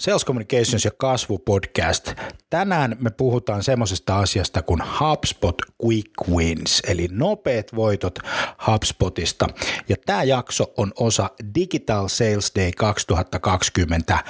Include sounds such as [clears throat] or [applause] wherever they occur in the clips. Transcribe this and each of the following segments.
Sales Communications ja kasvu podcast. Tänään me puhutaan semmoisesta asiasta kuin HubSpot Quick Wins, eli nopeat voitot HubSpotista. Ja tämä jakso on osa Digital Sales Day 2020 äh,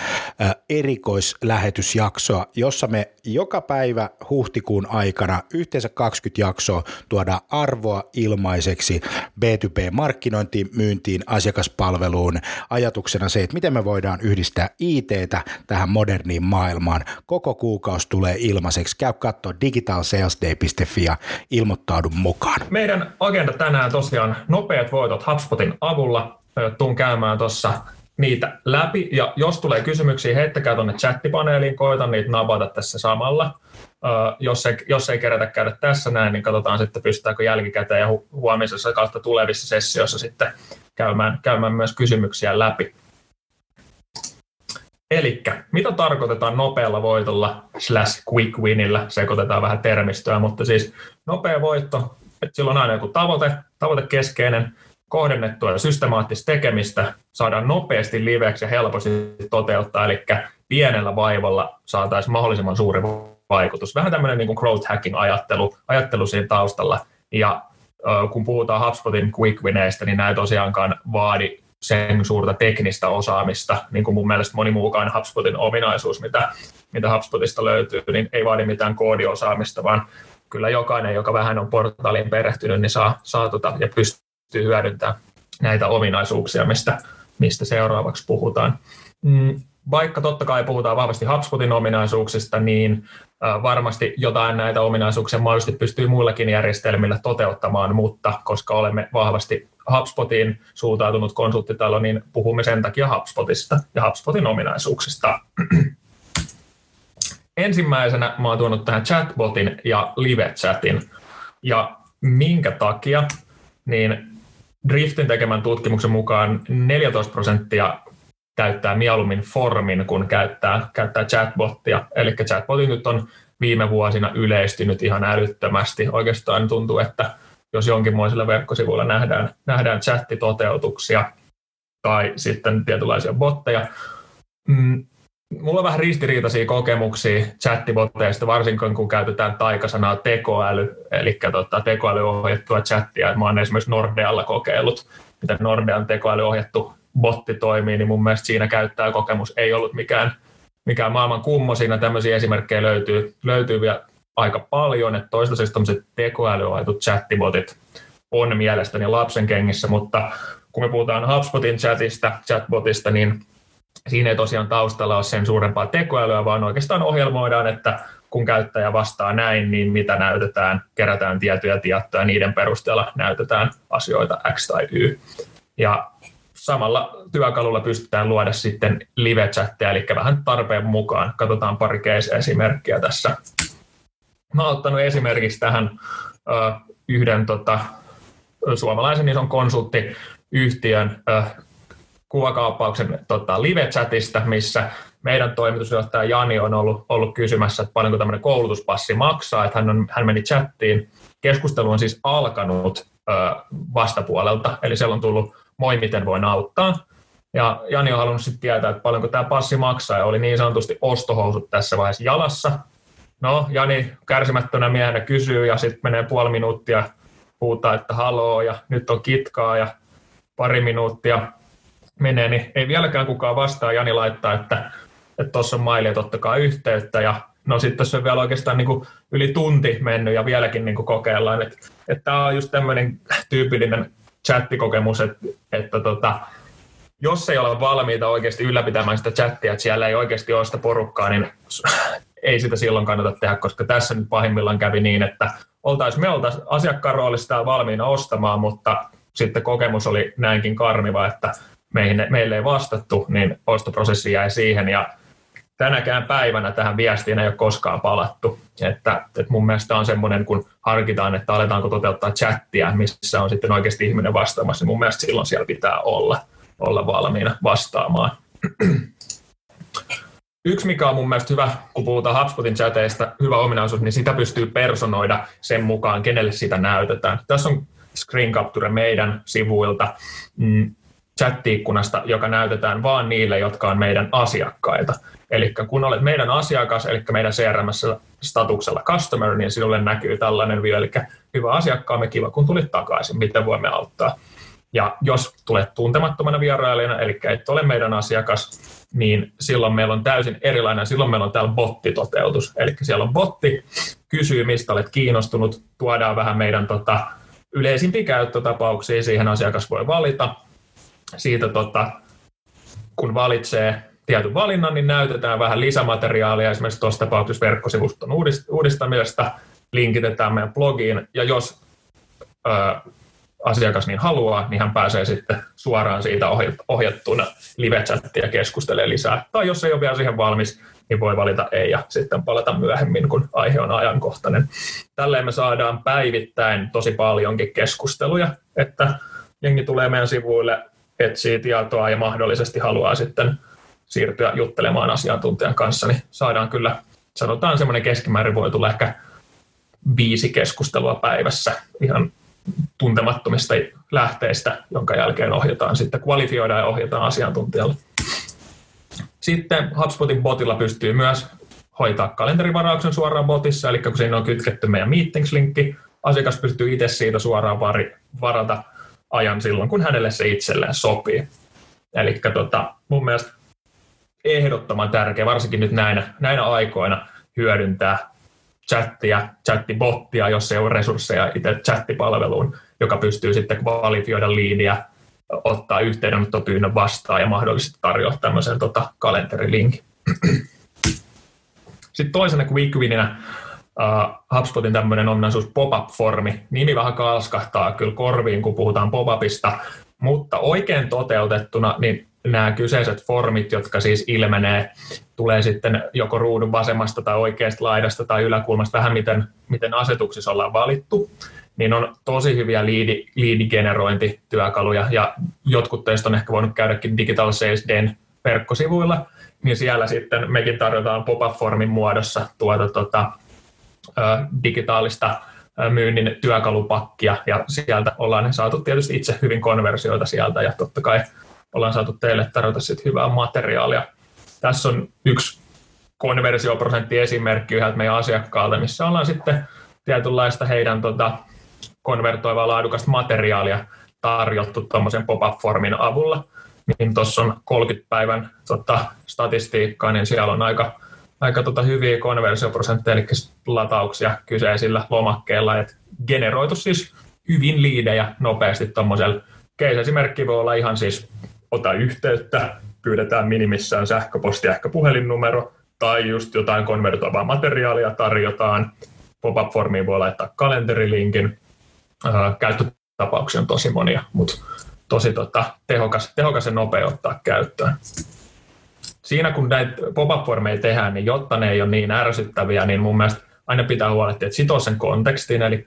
erikoislähetysjaksoa, jossa me joka päivä huhtikuun aikana yhteensä 20 jaksoa tuodaan arvoa ilmaiseksi B2B-markkinointiin, myyntiin, asiakaspalveluun. Ajatuksena se, että miten me voidaan yhdistää ITtä tähän moderniin maailmaan. Koko kuukausi tulee ilmaiseksi. Käy katsoa digitalsalesday.fi ja ilmoittaudu mukaan. Meidän agenda tänään tosiaan nopeat voitot HubSpotin avulla. Tuun käymään tuossa niitä läpi, ja jos tulee kysymyksiä, heittäkää tuonne chattipaneeliin, koitan niitä napata tässä samalla. Uh, jos, ei, jos ei kerätä käydä tässä näin, niin katsotaan sitten, pystytäänkö jälkikäteen ja hu- huomisessa kautta tulevissa sessioissa sitten käymään, käymään myös kysymyksiä läpi. Eli mitä tarkoitetaan nopealla voitolla slash quick winillä, sekoitetaan vähän termistöä, mutta siis nopea voitto, että sillä on aina joku tavoite, tavoitekeskeinen, kohdennettua ja systemaattista tekemistä saadaan nopeasti liveksi ja helposti toteuttaa, eli pienellä vaivalla saataisiin mahdollisimman suuri vaikutus. Vähän tämmöinen niin kuin growth hacking ajattelu, ajattelu siinä taustalla. Ja kun puhutaan HubSpotin quick wineistä, niin ei tosiaankaan vaadi sen suurta teknistä osaamista, niin kuin mun mielestä moni muukaan HubSpotin ominaisuus, mitä, mitä HubSpotista löytyy, niin ei vaadi mitään koodiosaamista, vaan kyllä jokainen, joka vähän on portaaliin perehtynyt, niin saa, saa tota, ja pystyy hyödyntämään näitä ominaisuuksia, mistä, mistä seuraavaksi puhutaan. Mm, vaikka totta kai puhutaan vahvasti HubSpotin ominaisuuksista, niin varmasti jotain näitä ominaisuuksia mahdollisesti pystyy muillakin järjestelmillä toteuttamaan, mutta koska olemme vahvasti HubSpotiin suuntautunut konsulttitalo, niin puhumme sen takia HubSpotista ja HubSpotin ominaisuuksista. Ensimmäisenä mä oon tuonut tähän chatbotin ja live-chatin. Ja minkä takia? Niin Driftin tekemän tutkimuksen mukaan 14 prosenttia käyttää mieluummin formin, kun käyttää, käyttää chatbottia. Eli chatbotit nyt on viime vuosina yleistynyt ihan älyttömästi. Oikeastaan tuntuu, että jos jonkinmoisilla verkkosivuilla nähdään, nähdään chattitoteutuksia tai sitten tietynlaisia botteja. Mm, mulla on vähän ristiriitaisia kokemuksia chattiboteista, varsinkin kun käytetään taikasanaa tekoäly, eli tota, tekoälyohjattua chattia. Mä oon esimerkiksi Nordealla kokeillut, miten Nordean tekoälyohjattu botti toimii, niin mun mielestä siinä käyttäjäkokemus ei ollut mikään, mikään maailman kummo. Siinä tämmöisiä esimerkkejä löytyy, löytyy vielä aika paljon, että toistaiseksi tämmöiset tekoälyohjatut chattibotit on mielestäni lapsen kengissä, mutta kun me puhutaan HubSpotin chatista, chatbotista, niin siinä ei tosiaan taustalla ole sen suurempaa tekoälyä, vaan oikeastaan ohjelmoidaan, että kun käyttäjä vastaa näin, niin mitä näytetään, kerätään tietoja tietoja ja niiden perusteella näytetään asioita X tai Y. Ja samalla työkalulla pystytään luoda sitten live-chatteja, eli vähän tarpeen mukaan. Katsotaan pari case-esimerkkiä tässä. Mä oon ottanut esimerkiksi tähän uh, yhden tota, suomalaisen ison konsulttiyhtiön uh, kuvakaappauksen tota, live-chatista, missä meidän toimitusjohtaja Jani on ollut, ollut kysymässä, että paljonko tämmöinen koulutuspassi maksaa, että hän, on, hän meni chattiin. Keskustelu on siis alkanut ö, vastapuolelta, eli siellä on tullut moi, miten voin auttaa. Ja Jani on halunnut sitten tietää, että paljonko tämä passi maksaa, ja oli niin sanotusti ostohousut tässä vaiheessa jalassa. No, Jani kärsimättönä miehenä kysyy, ja sitten menee puoli minuuttia, huutaa, että haloo, ja nyt on kitkaa, ja pari minuuttia menee, niin ei vieläkään kukaan vastaa. Jani laittaa, että tuossa on maili, että ottakaa yhteyttä, ja no sitten tässä on vielä oikeastaan niin kuin yli tunti mennyt, ja vieläkin niin kuin kokeillaan, että, että tämä on just tämmöinen tyypillinen chattikokemus, että, että tota, jos ei ole valmiita oikeasti ylläpitämään sitä chattia, että siellä ei oikeasti ole sitä porukkaa, niin ei sitä silloin kannata tehdä, koska tässä nyt pahimmillaan kävi niin, että oltaisiin me oltaisiin asiakkaan roolissa valmiina ostamaan, mutta sitten kokemus oli näinkin karmiva, että meihin, meille ei vastattu, niin ostoprosessi jäi siihen ja tänäkään päivänä tähän viestiin ei ole koskaan palattu. Että, että mun mielestä on semmoinen, kun harkitaan, että aletaanko toteuttaa chattia, missä on sitten oikeasti ihminen vastaamassa, niin mun mielestä silloin siellä pitää olla, olla valmiina vastaamaan. Yksi, mikä on mun mielestä hyvä, kun puhutaan HubSpotin chateista, hyvä ominaisuus, niin sitä pystyy personoida sen mukaan, kenelle sitä näytetään. Tässä on screen capture meidän sivuilta. Mm, chat-ikkunasta, joka näytetään vain niille, jotka on meidän asiakkaita. Eli kun olet meidän asiakas, eli meidän CRM-statuksella customer, niin sinulle näkyy tällainen vielä, eli hyvä asiakkaamme, kiva kun tulit takaisin, miten voimme auttaa. Ja jos tulet tuntemattomana vierailijana, eli et ole meidän asiakas, niin silloin meillä on täysin erilainen, silloin meillä on täällä bottitoteutus. Eli siellä on botti, kysyy mistä olet kiinnostunut, tuodaan vähän meidän tota, yleisimpiä käyttötapauksia, siihen asiakas voi valita. Siitä tota, kun valitsee tietyn valinnan, niin näytetään vähän lisämateriaalia esimerkiksi tuossa tapauksessa verkkosivuston uudistamisesta, linkitetään meidän blogiin, ja jos ö, asiakas niin haluaa, niin hän pääsee sitten suoraan siitä ohjattuna live-chattia keskustelee lisää. Tai jos ei ole vielä siihen valmis, niin voi valita ei ja sitten palata myöhemmin, kun aihe on ajankohtainen. Tälleen me saadaan päivittäin tosi paljonkin keskusteluja, että jengi tulee meidän sivuille, etsii tietoa ja mahdollisesti haluaa sitten siirtyä juttelemaan asiantuntijan kanssa, niin saadaan kyllä, sanotaan semmoinen keskimäärin voi tulla ehkä viisi keskustelua päivässä ihan tuntemattomista lähteistä, jonka jälkeen ohjataan sitten, kvalifioidaan ja ohjataan asiantuntijalle. Sitten HubSpotin botilla pystyy myös hoitaa kalenterivarauksen suoraan botissa, eli kun siinä on kytketty meidän meetings-linkki, asiakas pystyy itse siitä suoraan varata ajan silloin, kun hänelle se itselleen sopii. Eli tota, mun mielestä ehdottoman tärkeä, varsinkin nyt näinä, näinä aikoina, hyödyntää chattia, chattibottia, jos ei ole resursseja itse chattipalveluun, joka pystyy sitten kvalifioida liidiä, ottaa yhteydenottopyynnön vastaan ja mahdollisesti tarjoaa tämmöisen tota, kalenterilinkin. [clears throat] Sitten toisena quickwininä uh, HubSpotin tämmöinen ominaisuus pop-up-formi. Nimi vähän kalskahtaa kyllä korviin, kun puhutaan pop-upista, mutta oikein toteutettuna niin nämä kyseiset formit, jotka siis ilmenee, tulee sitten joko ruudun vasemmasta tai oikeasta laidasta tai yläkulmasta, vähän miten, miten asetuksissa ollaan valittu, niin on tosi hyviä liidi, liidigenerointityökaluja, ja jotkut teistä on ehkä voinut käydäkin Digital Sales Den verkkosivuilla, niin siellä sitten mekin tarjotaan pop-up-formin muodossa tuota, tuota, digitaalista myynnin työkalupakkia, ja sieltä ollaan saatu tietysti itse hyvin konversioita sieltä, ja totta kai ollaan saatu teille tarjota sit hyvää materiaalia. Tässä on yksi konversioprosentti esimerkki yhdeltä meidän asiakkaalta, missä ollaan sitten tietynlaista heidän tota, konvertoivaa laadukasta materiaalia tarjottu tuommoisen pop-up-formin avulla. Niin tuossa on 30 päivän tota, statistiikkaa, niin siellä on aika, aika tota, hyviä konversioprosentteja, eli latauksia kyseisillä lomakkeilla, että generoitu siis hyvin liidejä nopeasti tuommoisella case-esimerkki voi olla ihan siis ota yhteyttä, pyydetään minimissään sähköposti, ehkä puhelinnumero, tai just jotain konvertoivaa materiaalia tarjotaan. Pop-up-formiin voi laittaa kalenterilinkin. Käyttötapauksia on tosi monia, mutta tosi tota, tehokas, tehokas ja nopea ottaa käyttöön. Siinä kun näitä pop-up-formeja tehdään, niin jotta ne ei ole niin ärsyttäviä, niin mun mielestä aina pitää huolehtia, että sitoo sen kontekstin, eli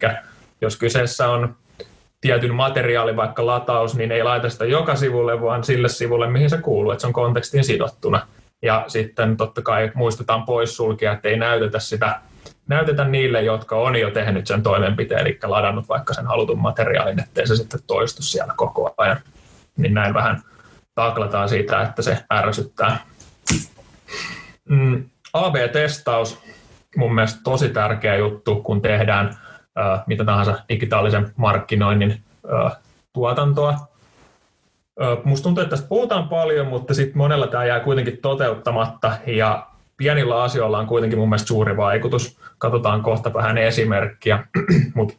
jos kyseessä on tietyn materiaalin vaikka lataus, niin ei laita sitä joka sivulle, vaan sille sivulle, mihin se kuuluu, että se on kontekstiin sidottuna. Ja sitten totta kai muistetaan poissulkia, että ei näytetä sitä näytetä niille, jotka on jo tehnyt sen toimenpiteen, eli ladannut vaikka sen halutun materiaalin, ettei se sitten toistu siellä koko ajan. Niin näin vähän taklataan siitä, että se ärsyttää. Mm, AB-testaus, mun mielestä tosi tärkeä juttu, kun tehdään mitä tahansa digitaalisen markkinoinnin tuotantoa. Musta tuntuu, että tästä puhutaan paljon, mutta sitten monella tämä jää kuitenkin toteuttamatta ja pienillä asioilla on kuitenkin mun mielestä suuri vaikutus. Katsotaan kohta vähän esimerkkiä, [clears throat] mutta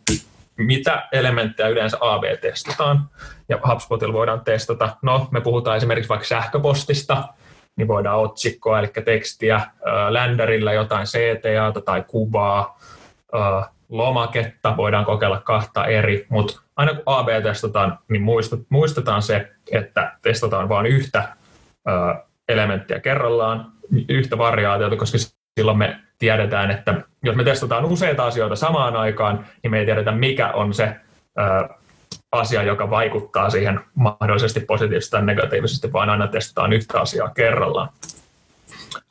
mitä elementtejä yleensä AB testataan ja HubSpotilla voidaan testata. No, me puhutaan esimerkiksi vaikka sähköpostista, niin voidaan otsikkoa, eli tekstiä, länderillä jotain CTA tai kuvaa, lomaketta, voidaan kokeilla kahta eri, mutta aina kun AB testataan, niin muistetaan se, että testataan vain yhtä elementtiä kerrallaan, yhtä variaatiota, koska silloin me tiedetään, että jos me testataan useita asioita samaan aikaan, niin me ei tiedetä, mikä on se asia, joka vaikuttaa siihen mahdollisesti positiivisesti tai negatiivisesti, vaan aina testataan yhtä asiaa kerrallaan.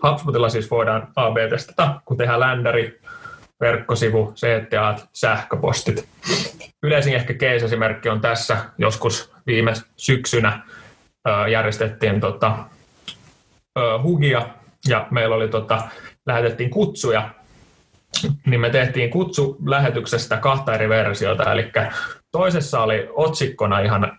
HubSpotilla siis voidaan AB-testata, kun tehdään ländäri, verkkosivu, CTAt, sähköpostit. Yleisin ehkä case-esimerkki on tässä. Joskus viime syksynä järjestettiin tota, hugia ja meillä oli tota, lähetettiin kutsuja, niin me tehtiin kutsu lähetyksestä kahta eri versiota, eli toisessa oli otsikkona ihan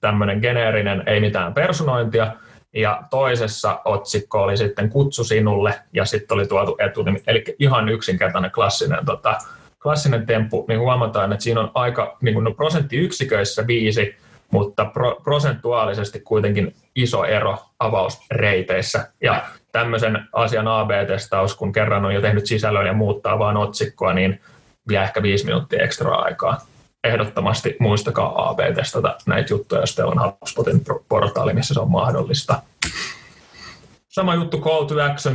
tämmöinen geneerinen, ei mitään personointia, ja toisessa otsikko oli sitten kutsu sinulle, ja sitten oli tuotu etunimi, eli ihan yksinkertainen klassinen, tota, klassinen temppu, niin huomataan, että siinä on aika niin kuin no prosenttiyksiköissä viisi, mutta pro, prosentuaalisesti kuitenkin iso ero avausreiteissä. Ja tämmöisen asian AB-testaus, kun kerran on jo tehnyt sisällön ja muuttaa vaan otsikkoa, niin vie ehkä viisi minuuttia ekstra aikaa. Ehdottomasti muistakaa AB-testata näitä juttuja, jos teillä on HubSpotin portaali, missä se on mahdollista. Sama juttu call to action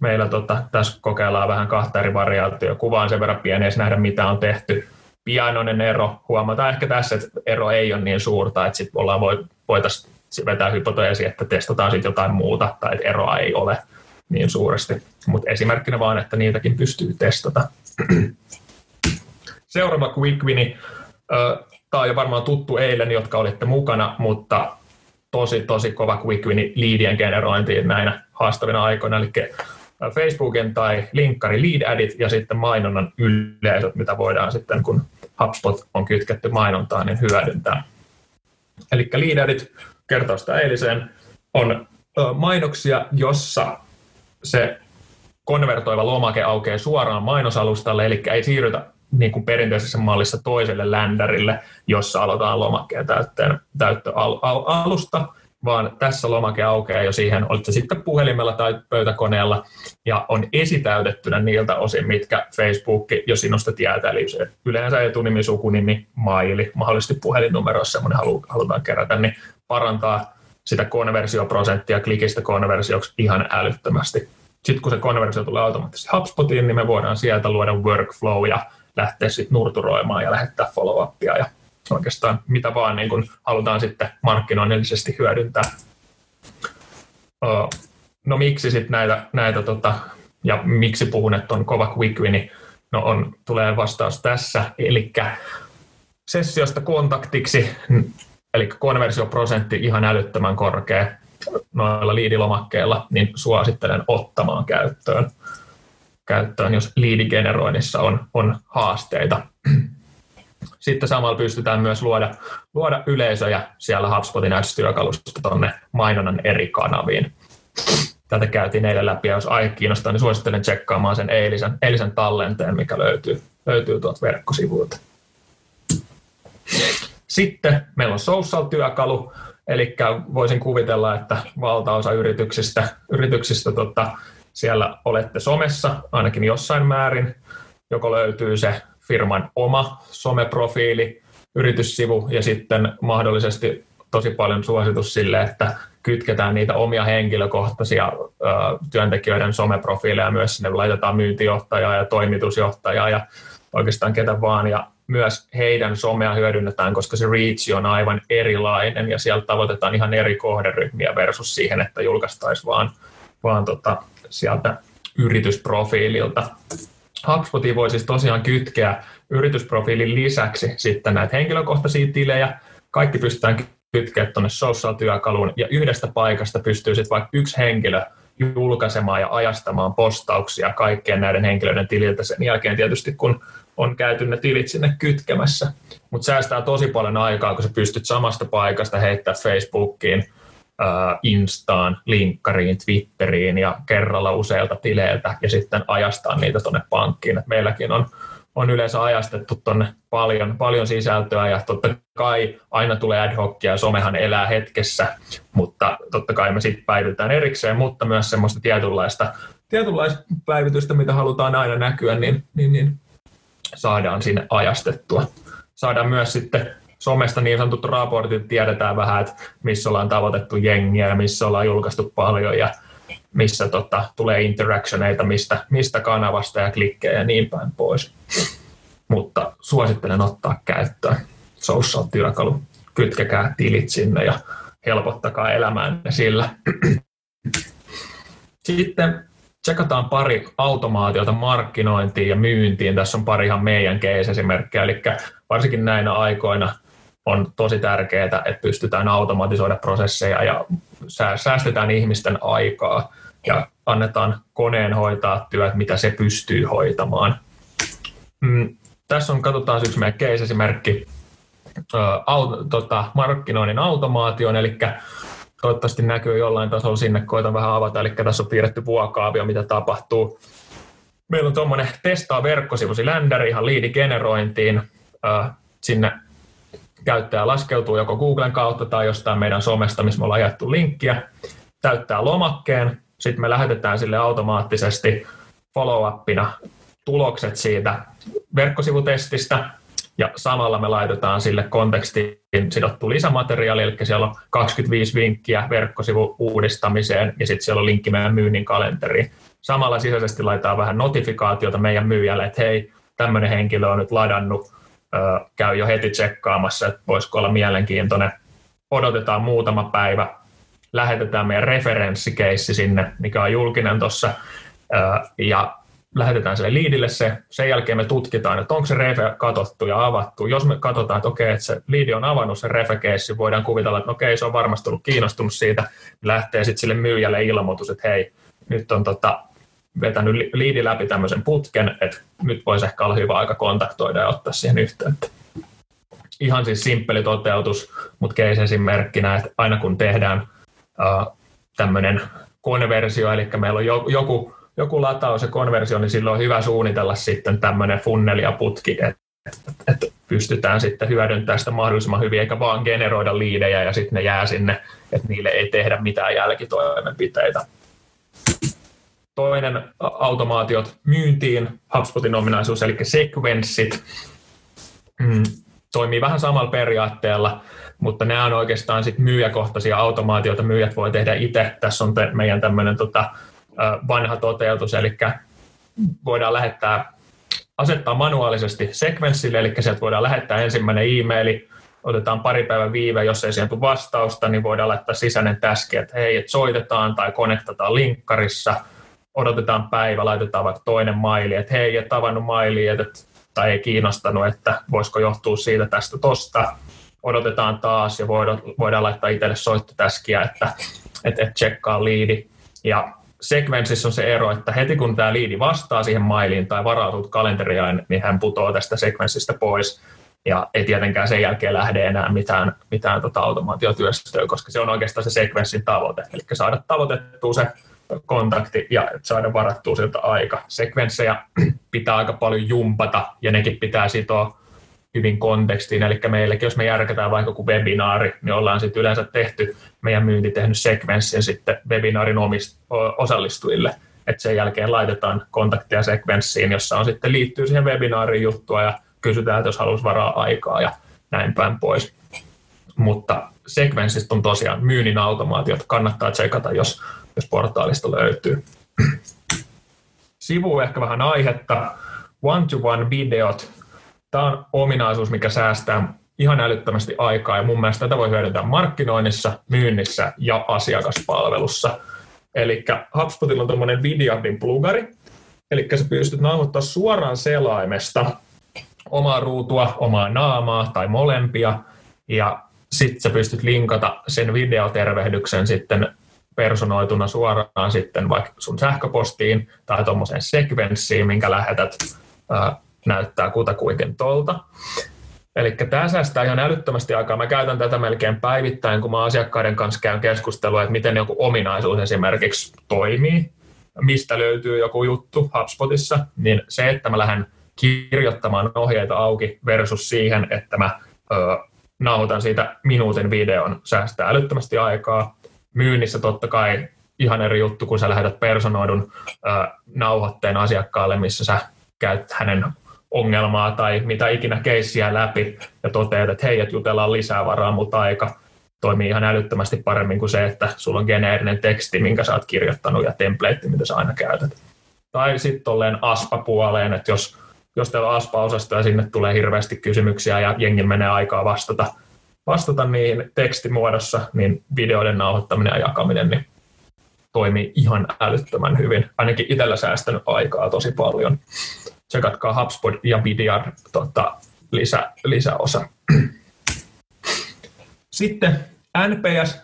meillä. Tota, tässä kokeillaan vähän kahta eri variaatioa. Kuvaan sen verran pieni, nähdä mitä on tehty pianoinen ero. Huomataan ehkä tässä, että ero ei ole niin suurta, että sitten ollaan voi, voitaisiin vetää hypoteesi, että testataan sitten jotain muuta tai että eroa ei ole niin suuresti. Mutta esimerkkinä vaan, että niitäkin pystyy testata. Seuraava quick wini. Tämä on jo varmaan tuttu eilen, jotka olitte mukana, mutta tosi, tosi kova quick wini liidien generointiin näinä haastavina aikoina. Eli Facebookin tai linkkari lead adit ja sitten mainonnan yleisöt, mitä voidaan sitten, kun HubSpot on kytketty mainontaan, niin hyödyntää. Eli lead adit, kertausta eiliseen, on mainoksia, jossa se konvertoiva lomake aukeaa suoraan mainosalustalle, eli ei siirrytä niin kuin perinteisessä mallissa toiselle ländärille, jossa aloitetaan lomakkeen täyttöön, täyttöalusta, vaan tässä lomake aukeaa jo siihen, olit se sitten puhelimella tai pöytäkoneella, ja on esitäytettynä niiltä osin, mitkä Facebook jo sinusta tietää, eli yleensä etunimi, sukunimi, maili, mahdollisesti puhelinnumero, jos semmoinen halutaan kerätä, niin parantaa sitä konversioprosenttia klikistä konversioksi ihan älyttömästi. Sitten kun se konversio tulee automaattisesti HubSpotiin, niin me voidaan sieltä luoda workflow ja lähteä sitten nurturoimaan ja lähettää follow-upia ja oikeastaan mitä vaan niin kun halutaan sitten markkinoinnillisesti hyödyntää. No miksi sitten näitä, näitä tota, ja miksi puhun, että on kova quick win, no on, tulee vastaus tässä, eli sessiosta kontaktiksi, eli konversioprosentti ihan älyttömän korkea noilla liidilomakkeilla, niin suosittelen ottamaan käyttöön, käyttöön jos liidigeneroinnissa on, on haasteita sitten samalla pystytään myös luoda, luoda yleisöjä siellä HubSpotin Ads-työkalusta tuonne mainonnan eri kanaviin. Tätä käytiin eilen läpi, ja jos aihe kiinnostaa, niin suosittelen tsekkaamaan sen eilisen, eilisen tallenteen, mikä löytyy, löytyy tuolta verkkosivuilta. Sitten meillä on social-työkalu, eli voisin kuvitella, että valtaosa yrityksistä, yrityksistä tota, siellä olette somessa ainakin jossain määrin, joko löytyy se firman oma someprofiili, yrityssivu ja sitten mahdollisesti tosi paljon suositus sille, että kytketään niitä omia henkilökohtaisia ö, työntekijöiden someprofiileja myös sinne, laitetaan myyntijohtajaa ja toimitusjohtajaa ja oikeastaan ketä vaan. Ja myös heidän somea hyödynnetään, koska se reach on aivan erilainen ja sieltä tavoitetaan ihan eri kohderyhmiä versus siihen, että julkaistaisiin vaan, vaan tota, sieltä yritysprofiililta HubSpotiin voi siis tosiaan kytkeä yritysprofiilin lisäksi sitten näitä henkilökohtaisia tilejä. Kaikki pystytään kytkeä tuonne social-työkaluun ja yhdestä paikasta pystyy sitten vaikka yksi henkilö julkaisemaan ja ajastamaan postauksia kaikkien näiden henkilöiden tililtä sen jälkeen tietysti, kun on käyty ne tilit sinne kytkemässä. Mutta säästää tosi paljon aikaa, kun sä pystyt samasta paikasta heittää Facebookiin Instaan, linkkariin, Twitteriin ja kerralla useilta tileiltä ja sitten ajastaa niitä tuonne pankkiin. Et meilläkin on, on yleensä ajastettu tuonne paljon, paljon sisältöä ja totta kai aina tulee ad hoc ja somehan elää hetkessä, mutta totta kai me sitten päivitetään erikseen, mutta myös semmoista tietynlaista, tietynlaista päivitystä, mitä halutaan aina näkyä, niin, niin, niin saadaan sinne ajastettua. Saadaan myös sitten somesta niin sanotut raportit, tiedetään vähän, että missä ollaan tavoitettu jengiä ja missä ollaan julkaistu paljon ja missä tota, tulee interactioneita, mistä, mistä kanavasta ja klikkejä ja niin päin pois. Mutta suosittelen ottaa käyttöön social-työkalu. Kytkekää tilit sinne ja helpottakaa elämäänne sillä. Sitten tsekataan pari automaatiota markkinointiin ja myyntiin. Tässä on pari ihan meidän case-esimerkkejä, eli varsinkin näinä aikoina – on tosi tärkeää, että pystytään automatisoida prosesseja ja säästetään ihmisten aikaa ja annetaan koneen hoitaa työt, mitä se pystyy hoitamaan. Mm, tässä on, katsotaan yksi meidän case-esimerkki, aut, tota, markkinoinnin automaation, eli toivottavasti näkyy jollain tasolla sinne, koitan vähän avata, eli tässä on piirretty vuokaavio, mitä tapahtuu. Meillä on tuommoinen testaa verkkosivusi ländäri ihan liidigenerointiin. Sinne käyttäjä laskeutuu joko Googlen kautta tai jostain meidän somesta, missä me ollaan jaettu linkkiä, täyttää lomakkeen, sitten me lähetetään sille automaattisesti follow-upina tulokset siitä verkkosivutestistä, ja samalla me laitetaan sille kontekstiin sidottu lisämateriaali, eli siellä on 25 vinkkiä verkkosivu uudistamiseen, ja sitten siellä on linkki meidän myynnin kalenteriin. Samalla sisäisesti laitetaan vähän notifikaatiota meidän myyjälle, että hei, tämmöinen henkilö on nyt ladannut, käy jo heti tsekkaamassa, että voisiko olla mielenkiintoinen. Odotetaan muutama päivä, lähetetään meidän referenssikeissi sinne, mikä on julkinen tuossa, ja lähetetään sille liidille se, sen jälkeen me tutkitaan, että onko se refe katsottu ja avattu. Jos me katsotaan, että okei, että se liidi on avannut sen refe voidaan kuvitella, että okei, se on varmasti ollut kiinnostunut siitä, lähtee sitten sille myyjälle ilmoitus, että hei, nyt on tota, vetänyt liidi läpi tämmöisen putken, että nyt voisi ehkä olla hyvä aika kontaktoida ja ottaa siihen yhteyttä. Ihan siis simppeli toteutus, mutta case-esimerkkinä, että aina kun tehdään tämmöinen konversio, eli meillä on joku joku lataus ja konversio, niin silloin on hyvä suunnitella sitten tämmöinen funneli ja putki, että että pystytään sitten hyödyntämään sitä mahdollisimman hyvin, eikä vaan generoida liidejä ja sitten ne jää sinne, että niille ei tehdä mitään jälkitoimenpiteitä. Toinen automaatiot myyntiin, HubSpotin ominaisuus, eli sekvenssit, mm, toimii vähän samalla periaatteella, mutta nämä on oikeastaan sitten myyjäkohtaisia automaatioita, myyjät voi tehdä itse. Tässä on te, meidän tämmöinen tota, vanha toteutus, eli voidaan lähettää, asettaa manuaalisesti sekvenssille, eli sieltä voidaan lähettää ensimmäinen e-maili, otetaan pari päivän viive, jos ei siihen tule vastausta, niin voidaan laittaa sisäinen täski, että hei, että soitetaan tai konektataan linkkarissa, odotetaan päivä, laitetaan vaikka toinen maili, että hei, et tavannut maili, että, tai ei kiinnostanut, että voisiko johtua siitä tästä tosta, odotetaan taas ja voidaan, voidaan laittaa itselle soittotäskiä, että että, että tsekkaa liidi. Ja sekvenssissä on se ero, että heti kun tämä liidi vastaa siihen mailiin tai varautut kalenteriaan, niin hän putoaa tästä sekvenssistä pois. Ja ei tietenkään sen jälkeen lähde enää mitään, mitään tota automaatiotyöstöä, koska se on oikeastaan se sekvenssin tavoite, eli saada tavoitettua se kontakti ja saada varattua siltä aika. Sekvenssejä [clears throat] pitää aika paljon jumpata ja nekin pitää sitoa hyvin kontekstiin. Eli meillekin, jos me järkätään vaikka joku webinaari, niin ollaan sitten yleensä tehty meidän myynti tehnyt sekvenssin sitten webinaarin omist, osallistujille. Että sen jälkeen laitetaan kontaktia sekvenssiin, jossa on sitten liittyy siihen webinaarin juttua ja kysytään, että jos haluaisi varaa aikaa ja näin päin pois. Mutta sekvenssistä on tosiaan myynnin automaatiot, kannattaa tsekata, jos, jos portaalista löytyy. Sivu ehkä vähän aihetta. One-to-one videot Tämä on ominaisuus, mikä säästää ihan älyttömästi aikaa ja mun mielestä tätä voi hyödyntää markkinoinnissa, myynnissä ja asiakaspalvelussa. Eli HubSpotilla on tuommoinen Vidiardin plugari, eli sä pystyt nauhoittaa suoraan selaimesta omaa ruutua, omaa naamaa tai molempia, ja sitten sä pystyt linkata sen videotervehdyksen sitten personoituna suoraan sitten vaikka sun sähköpostiin tai tuommoiseen sekvenssiin, minkä lähetät näyttää kutakuinkin tolta. Eli tämä säästää ihan älyttömästi aikaa. Mä käytän tätä melkein päivittäin, kun mä asiakkaiden kanssa käyn keskustelua, että miten joku ominaisuus esimerkiksi toimii, mistä löytyy joku juttu HubSpotissa, niin se, että mä lähden kirjoittamaan ohjeita auki versus siihen, että mä ö, nauhoitan siitä minuutin videon, säästää älyttömästi aikaa. Myynnissä totta kai ihan eri juttu, kun sä lähetät personoidun ö, nauhoitteen asiakkaalle, missä sä käyt hänen ongelmaa tai mitä ikinä keissiä läpi ja toteat, että hei, että jutellaan lisää varaa, mutta aika toimii ihan älyttömästi paremmin kuin se, että sulla on geneerinen teksti, minkä sä oot kirjoittanut ja template, mitä sä aina käytät. Tai sitten tolleen ASPA-puoleen, että jos, jos teillä on ASPA-osasto ja sinne tulee hirveästi kysymyksiä ja jengin menee aikaa vastata, vastata niihin tekstimuodossa, niin videoiden nauhoittaminen ja jakaminen niin toimii ihan älyttömän hyvin. Ainakin itsellä säästänyt aikaa tosi paljon tsekatkaa HubSpot ja Bidiar tota, lisä, lisäosa. Sitten NPS,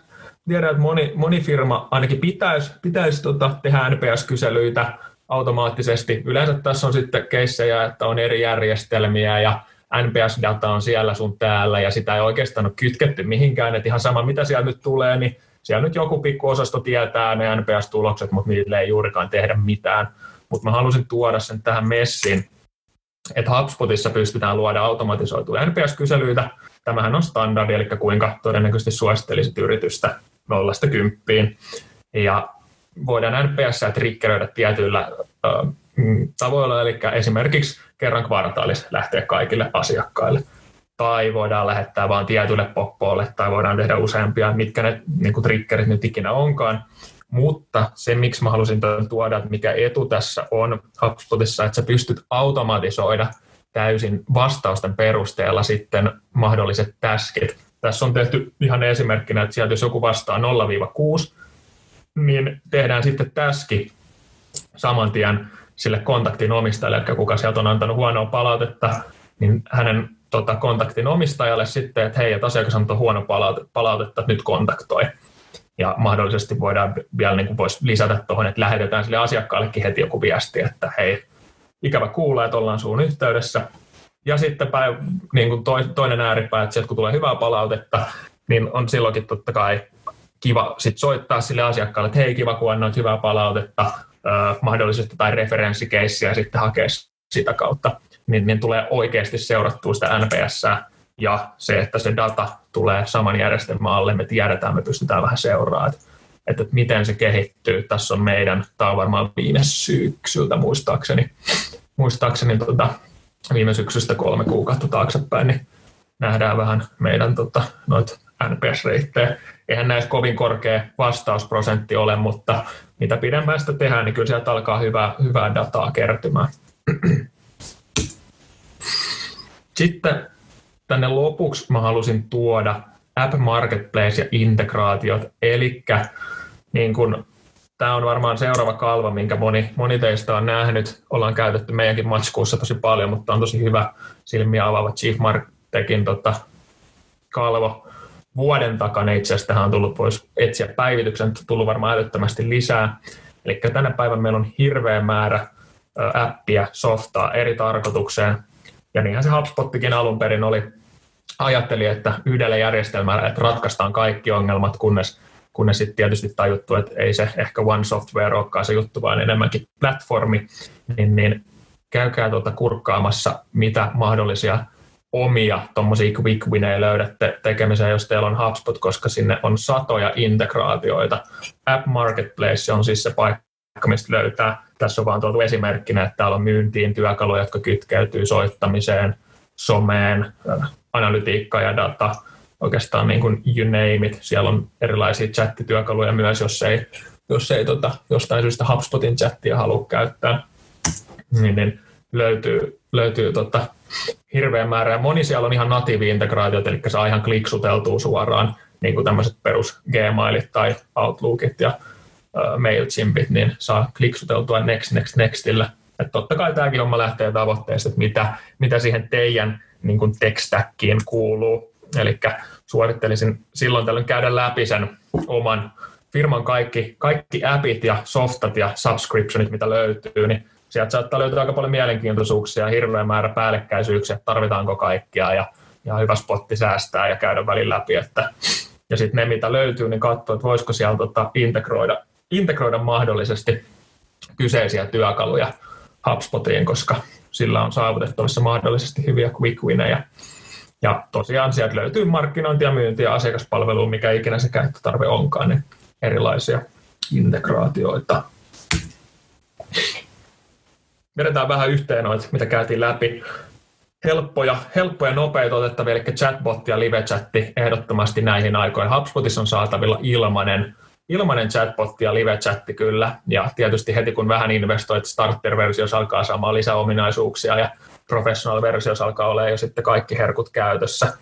tiedän, että moni, moni firma ainakin pitäisi, pitäisi tota, tehdä NPS-kyselyitä automaattisesti. Yleensä tässä on sitten keissejä, että on eri järjestelmiä ja NPS-data on siellä sun täällä ja sitä ei oikeastaan ole kytketty mihinkään, että ihan sama mitä siellä nyt tulee, niin siellä nyt joku pikku osasto tietää ne NPS-tulokset, mutta niille ei juurikaan tehdä mitään. Mutta mä halusin tuoda sen tähän messiin, että HubSpotissa pystytään luoda automatisoituja NPS-kyselyitä. Tämähän on standardi, eli kuinka todennäköisesti suosittelisit yritystä nollasta kymppiin. Ja voidaan NPS triggeröidä tietyillä mm, tavoilla, eli esimerkiksi kerran kvartaalissa lähteä kaikille asiakkaille. Tai voidaan lähettää vain tietylle poppoille, tai voidaan tehdä useampia, mitkä ne niin kuin triggerit nyt ikinä onkaan. Mutta se, miksi mä halusin tuoda, että mikä etu tässä on HubSpotissa, että sä pystyt automatisoida täysin vastausten perusteella sitten mahdolliset taskit. Tässä on tehty ihan esimerkkinä, että sieltä jos joku vastaa 0-6, niin tehdään sitten täski saman tien sille kontaktin omistajalle, eli kuka sieltä on antanut huonoa palautetta, niin hänen tota, kontaktin omistajalle sitten, että hei, että asiakas antoi huono palautetta, palautetta, nyt kontaktoi. Ja mahdollisesti voidaan vielä niin kuin voisi lisätä tuohon, että lähetetään sille asiakkaallekin heti joku viesti, että hei, ikävä kuulla, että ollaan suun yhteydessä. Ja sitten päin, niin kuin toinen ääripää, että sieltä kun tulee hyvää palautetta, niin on silloinkin totta kai kiva sit soittaa sille asiakkaalle, että hei kiva kun annoit hyvää palautetta, mahdollisesti tai referenssikeissiä sitten hakea sitä kautta, niin, niin tulee oikeasti seurattua sitä NPS ja se, että se data tulee saman järjestelmän alle, me tiedetään, me pystytään vähän seuraamaan, että, että miten se kehittyy. Tässä on meidän, tämä on varmaan viime syksyltä muistaakseni, muistaakseni tota, viime syksystä kolme kuukautta taaksepäin, niin nähdään vähän meidän tota, noita NPS-reittejä. Eihän näissä kovin korkea vastausprosentti ole, mutta mitä pidemmän sitä tehdään, niin kyllä sieltä alkaa hyvää, hyvää dataa kertymään. [clears throat] Sitten tänne lopuksi mä halusin tuoda App Marketplace ja integraatiot, eli niin kun, tämä on varmaan seuraava kalva, minkä moni, moni teistä on nähnyt. Ollaan käytetty meidänkin matskuussa tosi paljon, mutta on tosi hyvä silmiä avaava Chief Marketin tota, kalvo vuoden takana itse asiassa tähän on tullut, voisi etsiä päivityksen, tullut varmaan älyttömästi lisää. Eli tänä päivänä meillä on hirveä määrä appia, softaa eri tarkoitukseen. Ja niinhän se HubSpottikin alun perin oli. Ajatteli, että yhdellä järjestelmällä että ratkaistaan kaikki ongelmat, kunnes, kunnes sitten tietysti tajuttu, että ei se ehkä One Software olekaan se juttu, vaan enemmänkin platformi. Niin, niin käykää tuota kurkkaamassa, mitä mahdollisia omia tuommoisia quick winejä löydätte tekemiseen, jos teillä on HubSpot, koska sinne on satoja integraatioita. App Marketplace on siis se paikka, mistä löytää. Tässä on vaan tuotu esimerkkinä, että täällä on myyntiin työkaluja, jotka kytkeytyy soittamiseen, someen, analytiikka ja data, oikeastaan niin kuin you name it. Siellä on erilaisia chattityökaluja myös, jos ei, jos ei tota, jostain syystä HubSpotin chattia halua käyttää, niin, niin löytyy, löytyy tota, hirveä määrä. Moni siellä on ihan natiivi-integraatiot, eli saa ihan kliksuteltua suoraan, niin kuin tämmöiset perus Gmailit tai Outlookit ja MailChimpit, niin saa kliksuteltua next, next, nextillä. Et totta kai tämäkin homma lähtee tavoitteesta, että mitä, mitä siihen teidän niin kuin tech kuuluu. Eli suorittelisin silloin tällöin käydä läpi sen oman firman kaikki, kaikki appit ja softat ja subscriptionit, mitä löytyy, niin sieltä saattaa löytyä aika paljon mielenkiintoisuuksia, hirveä määrä päällekkäisyyksiä, tarvitaanko kaikkia ja, ja hyvä spotti säästää ja käydä välin läpi. Että, ja sitten ne, mitä löytyy, niin katsoa, että voisiko siellä tota, integroida, integroida mahdollisesti kyseisiä työkaluja HubSpotiin, koska sillä on saavutettavissa mahdollisesti hyviä quick winejä. Ja tosiaan sieltä löytyy markkinointia, myyntiä, asiakaspalvelua, mikä ikinä se käyttötarve onkaan, niin erilaisia integraatioita vedetään vähän yhteen noita, mitä käytiin läpi. Helppoja, helppoja nopeita otettavia, eli chatbot ja live-chatti ehdottomasti näihin aikoihin. HubSpotissa on saatavilla ilmainen, ilmainen chatbot ja live-chatti kyllä, ja tietysti heti kun vähän investoit starter-versiossa alkaa saamaan lisäominaisuuksia, ja professional-versiossa alkaa olla jo sitten kaikki herkut käytössä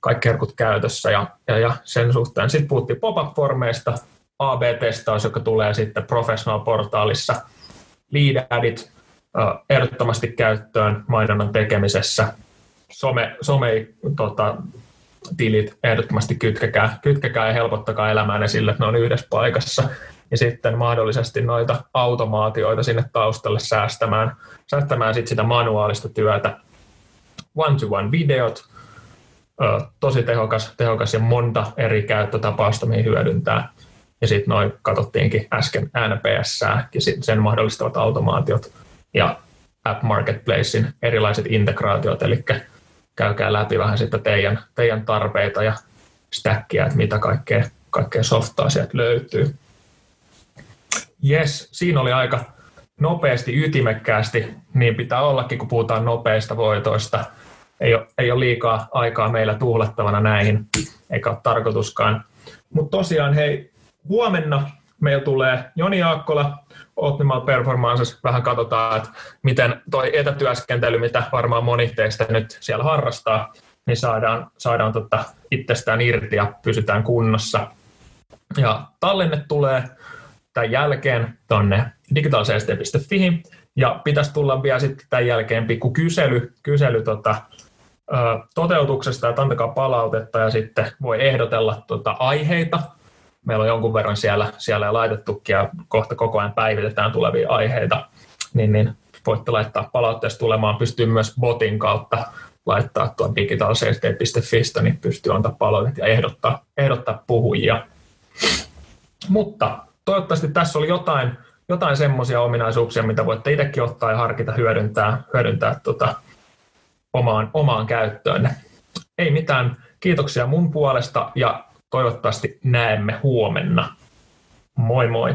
kaikki herkut käytössä ja, ja, ja sen suhteen. Sitten puhuttiin pop-up-formeista, AB-testaus, joka tulee sitten Professional-portaalissa, lead adit, ehdottomasti käyttöön mainonnan tekemisessä. Some, some tota, tilit ehdottomasti kytkekää, kytkekää ja helpottakaa elämään sille, että ne on yhdessä paikassa. Ja sitten mahdollisesti noita automaatioita sinne taustalle säästämään, säästämään sit sitä manuaalista työtä. One-to-one videot, tosi tehokas, tehokas ja monta eri käyttötapausta, mihin hyödyntää. Ja sitten noin katsottiinkin äsken NPS ja sen mahdollistavat automaatiot ja App Marketplacein erilaiset integraatiot, eli käykää läpi vähän sitten teidän, teidän tarpeita ja stackia, että mitä kaikkea, kaikkea softaa sieltä löytyy. Yes, siinä oli aika nopeasti, ytimekkäästi, niin pitää ollakin, kun puhutaan nopeista voitoista. Ei ole, ei ole liikaa aikaa meillä tuhlattavana näihin, eikä ole tarkoituskaan. Mutta tosiaan, hei, huomenna meillä tulee Joni Jaakkola, Optimal Performances, vähän katsotaan, että miten toi etätyöskentely, mitä varmaan moni teistä nyt siellä harrastaa, niin saadaan, saadaan tota itsestään irti ja pysytään kunnossa. Ja tallenne tulee tämän jälkeen tuonne digitaalisesti.fi, ja pitäisi tulla vielä sitten tämän jälkeen pikku kysely, kysely tota, toteutuksesta, että antakaa palautetta ja sitten voi ehdotella tota aiheita, meillä on jonkun verran siellä, siellä laitettukin ja kohta koko ajan päivitetään tulevia aiheita, niin, niin voitte laittaa palautteesta tulemaan. Pystyy myös botin kautta laittaa tuon digitalsafety.fistä, niin pystyy antaa palautetta ja ehdottaa, ehdottaa puhujia. Mutta toivottavasti tässä oli jotain, jotain semmoisia ominaisuuksia, mitä voitte itsekin ottaa ja harkita hyödyntää, hyödyntää tota, omaan, omaan käyttöönne. Ei mitään, kiitoksia mun puolesta ja toivottavasti näemme huomenna. Moi moi!